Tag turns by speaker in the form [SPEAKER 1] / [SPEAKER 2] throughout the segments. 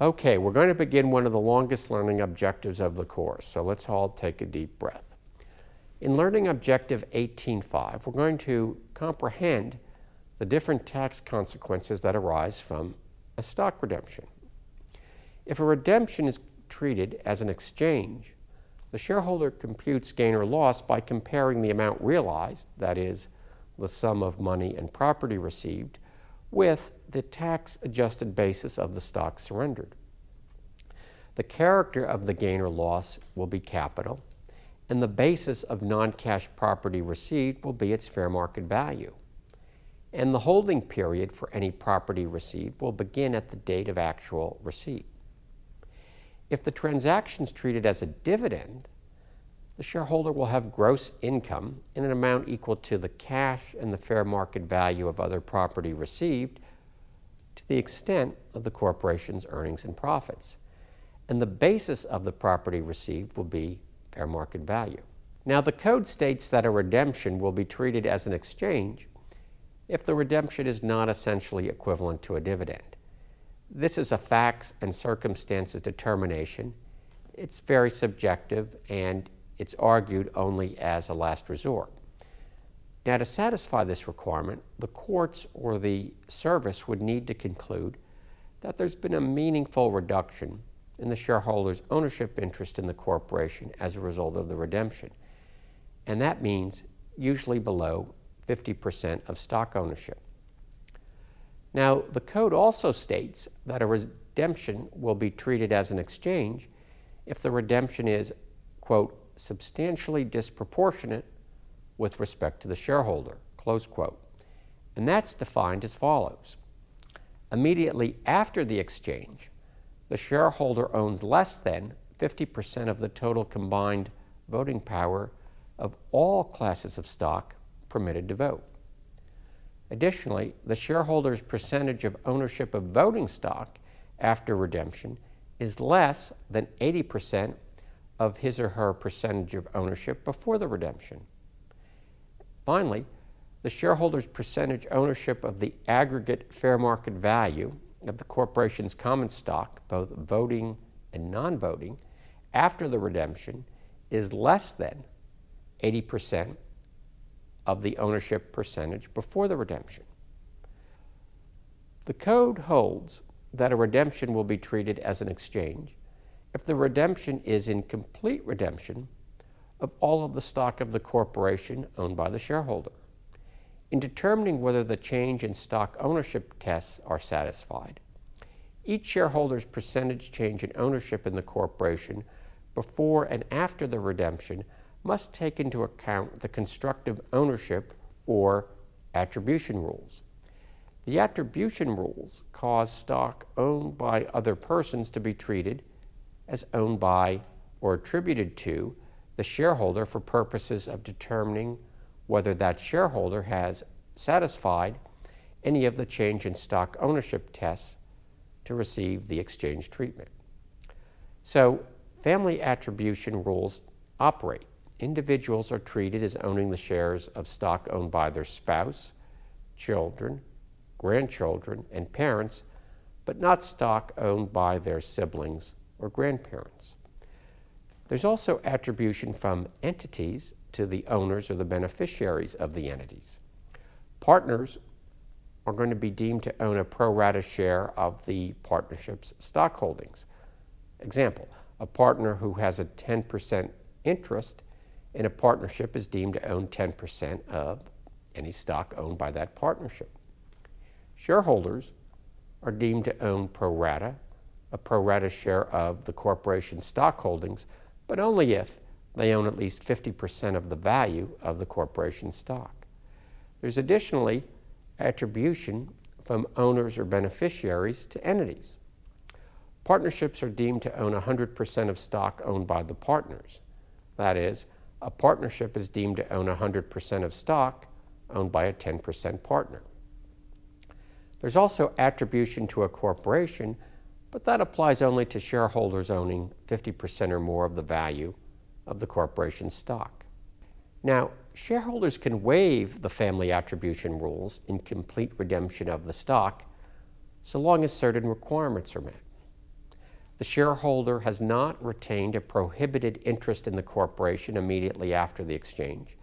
[SPEAKER 1] Okay, we're going to begin one of the longest learning objectives of the course, so let's all take a deep breath. In Learning Objective 18.5, we're going to comprehend the different tax consequences that arise from a stock redemption. If a redemption is treated as an exchange, the shareholder computes gain or loss by comparing the amount realized, that is, the sum of money and property received, with the tax adjusted basis of the stock surrendered. The character of the gain or loss will be capital, and the basis of non cash property received will be its fair market value. And the holding period for any property received will begin at the date of actual receipt. If the transaction is treated as a dividend, the shareholder will have gross income in an amount equal to the cash and the fair market value of other property received the extent of the corporation's earnings and profits. And the basis of the property received will be fair market value. Now, the code states that a redemption will be treated as an exchange if the redemption is not essentially equivalent to a dividend. This is a facts and circumstances determination. It's very subjective and it's argued only as a last resort. Now, to satisfy this requirement, the courts or the service would need to conclude that there's been a meaningful reduction in the shareholder's ownership interest in the corporation as a result of the redemption. And that means usually below 50% of stock ownership. Now, the code also states that a redemption will be treated as an exchange if the redemption is, quote, substantially disproportionate with respect to the shareholder, close quote. And that's defined as follows. Immediately after the exchange, the shareholder owns less than 50% of the total combined voting power of all classes of stock permitted to vote. Additionally, the shareholder's percentage of ownership of voting stock after redemption is less than 80% of his or her percentage of ownership before the redemption. Finally, the shareholder's percentage ownership of the aggregate fair market value of the corporation's common stock, both voting and non voting, after the redemption is less than 80% of the ownership percentage before the redemption. The code holds that a redemption will be treated as an exchange if the redemption is in complete redemption of all of the stock of the corporation owned by the shareholder. In determining whether the change in stock ownership tests are satisfied, each shareholder's percentage change in ownership in the corporation before and after the redemption must take into account the constructive ownership or attribution rules. The attribution rules cause stock owned by other persons to be treated as owned by or attributed to the shareholder for purposes of determining whether that shareholder has satisfied any of the change in stock ownership tests to receive the exchange treatment. So, family attribution rules operate individuals are treated as owning the shares of stock owned by their spouse, children, grandchildren, and parents, but not stock owned by their siblings or grandparents. There's also attribution from entities to the owners or the beneficiaries of the entities. Partners are going to be deemed to own a pro rata share of the partnership's stock holdings. Example, a partner who has a 10% interest in a partnership is deemed to own 10% of any stock owned by that partnership. Shareholders are deemed to own pro rata, a pro rata share of the corporation's stock holdings, but only if they own at least 50% of the value of the corporation's stock. There's additionally attribution from owners or beneficiaries to entities. Partnerships are deemed to own 100% of stock owned by the partners. That is, a partnership is deemed to own 100% of stock owned by a 10% partner. There's also attribution to a corporation, but that applies only to shareholders owning 50% or more of the value of the corporation's stock. Now, shareholders can waive the family attribution rules in complete redemption of the stock so long as certain requirements are met. the shareholder has not retained a prohibited interest in the corporation immediately after the exchange.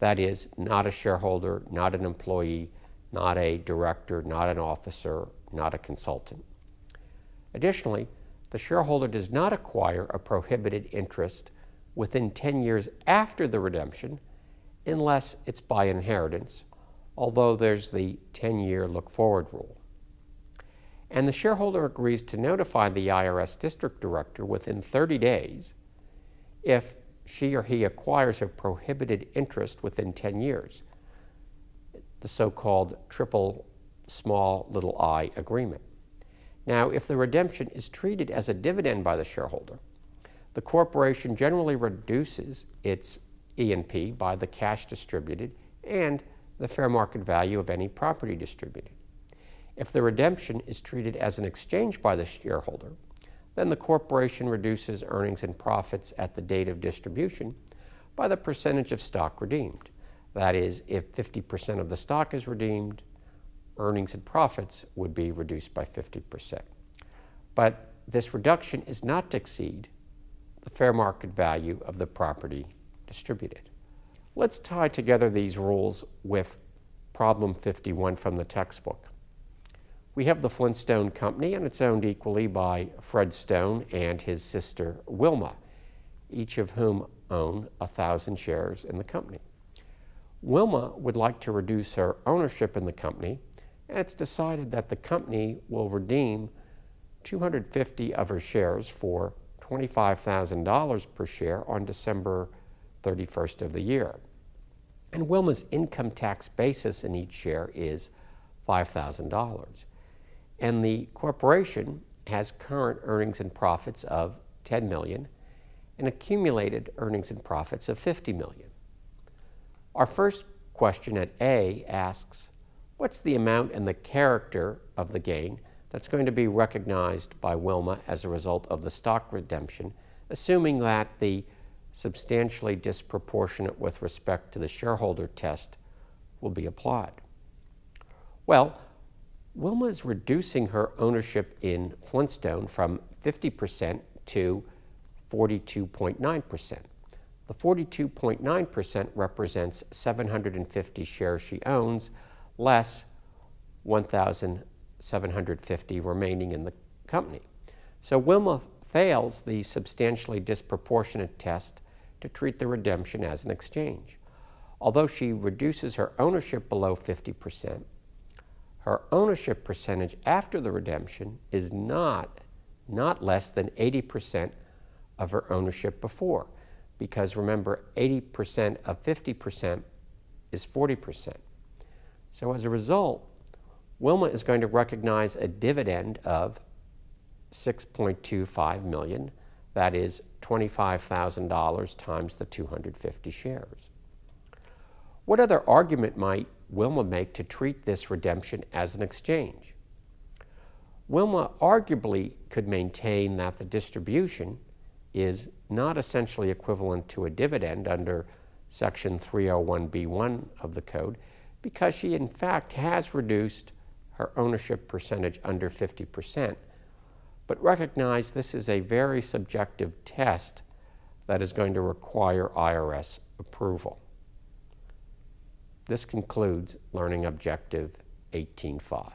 [SPEAKER 1] That is, not a shareholder, not an employee, not a director, not an officer, not a consultant. Additionally, the shareholder does not acquire a prohibited interest within 10 years after the redemption unless it's by inheritance, although there's the 10 year look forward rule. And the shareholder agrees to notify the IRS district director within 30 days if she or he acquires a prohibited interest within 10 years, the so called triple small little i agreement. Now, if the redemption is treated as a dividend by the shareholder, the corporation generally reduces its E&P by the cash distributed and the fair market value of any property distributed. If the redemption is treated as an exchange by the shareholder, then the corporation reduces earnings and profits at the date of distribution by the percentage of stock redeemed. That is, if 50% of the stock is redeemed, earnings and profits would be reduced by 50%. But this reduction is not to exceed the fair market value of the property distributed. Let's tie together these rules with problem 51 from the textbook. We have the Flintstone Company, and it's owned equally by Fred Stone and his sister Wilma, each of whom own a thousand shares in the company. Wilma would like to reduce her ownership in the company, and it's decided that the company will redeem 250 of her shares for $25,000 per share on December 31st of the year. And Wilma's income tax basis in each share is $5,000. And the corporation has current earnings and profits of 10 million and accumulated earnings and profits of 50 million. Our first question at A asks, what's the amount and the character of the gain that's going to be recognized by Wilma as a result of the stock redemption, assuming that the substantially disproportionate with respect to the shareholder test will be applied. Well, Wilma is reducing her ownership in Flintstone from 50% to 42.9%. The 42.9% represents 750 shares she owns, less 1,750 remaining in the company. So Wilma fails the substantially disproportionate test to treat the redemption as an exchange. Although she reduces her ownership below 50%, her ownership percentage after the redemption is not, not less than 80% of her ownership before. Because remember, 80% of 50% is 40%. So as a result, Wilma is going to recognize a dividend of 6.25 million that is $25,000 times the 250 shares. What other argument might Wilma make to treat this redemption as an exchange? Wilma arguably could maintain that the distribution is not essentially equivalent to a dividend under Section 301b1 of the Code because she, in fact, has reduced her ownership percentage under 50% but recognize this is a very subjective test that is going to require IRS approval. This concludes Learning Objective 18.5.